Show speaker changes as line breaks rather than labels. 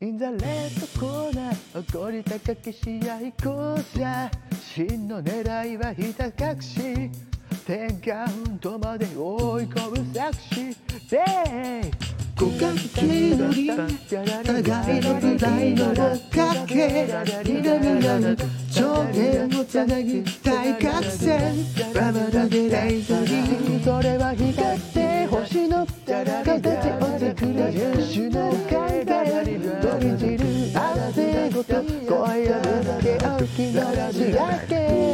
インザレッドコーナー起こり高き試合こうゃ真の狙いはひた隠し10カウントまで追い込む作詞で
互角系のり互いの時代の追っかけ南南頂点をつなぐ大覚戦ババラでライトに
それは光って星の形を作る優秀の声をぶつけ起きな仕掛け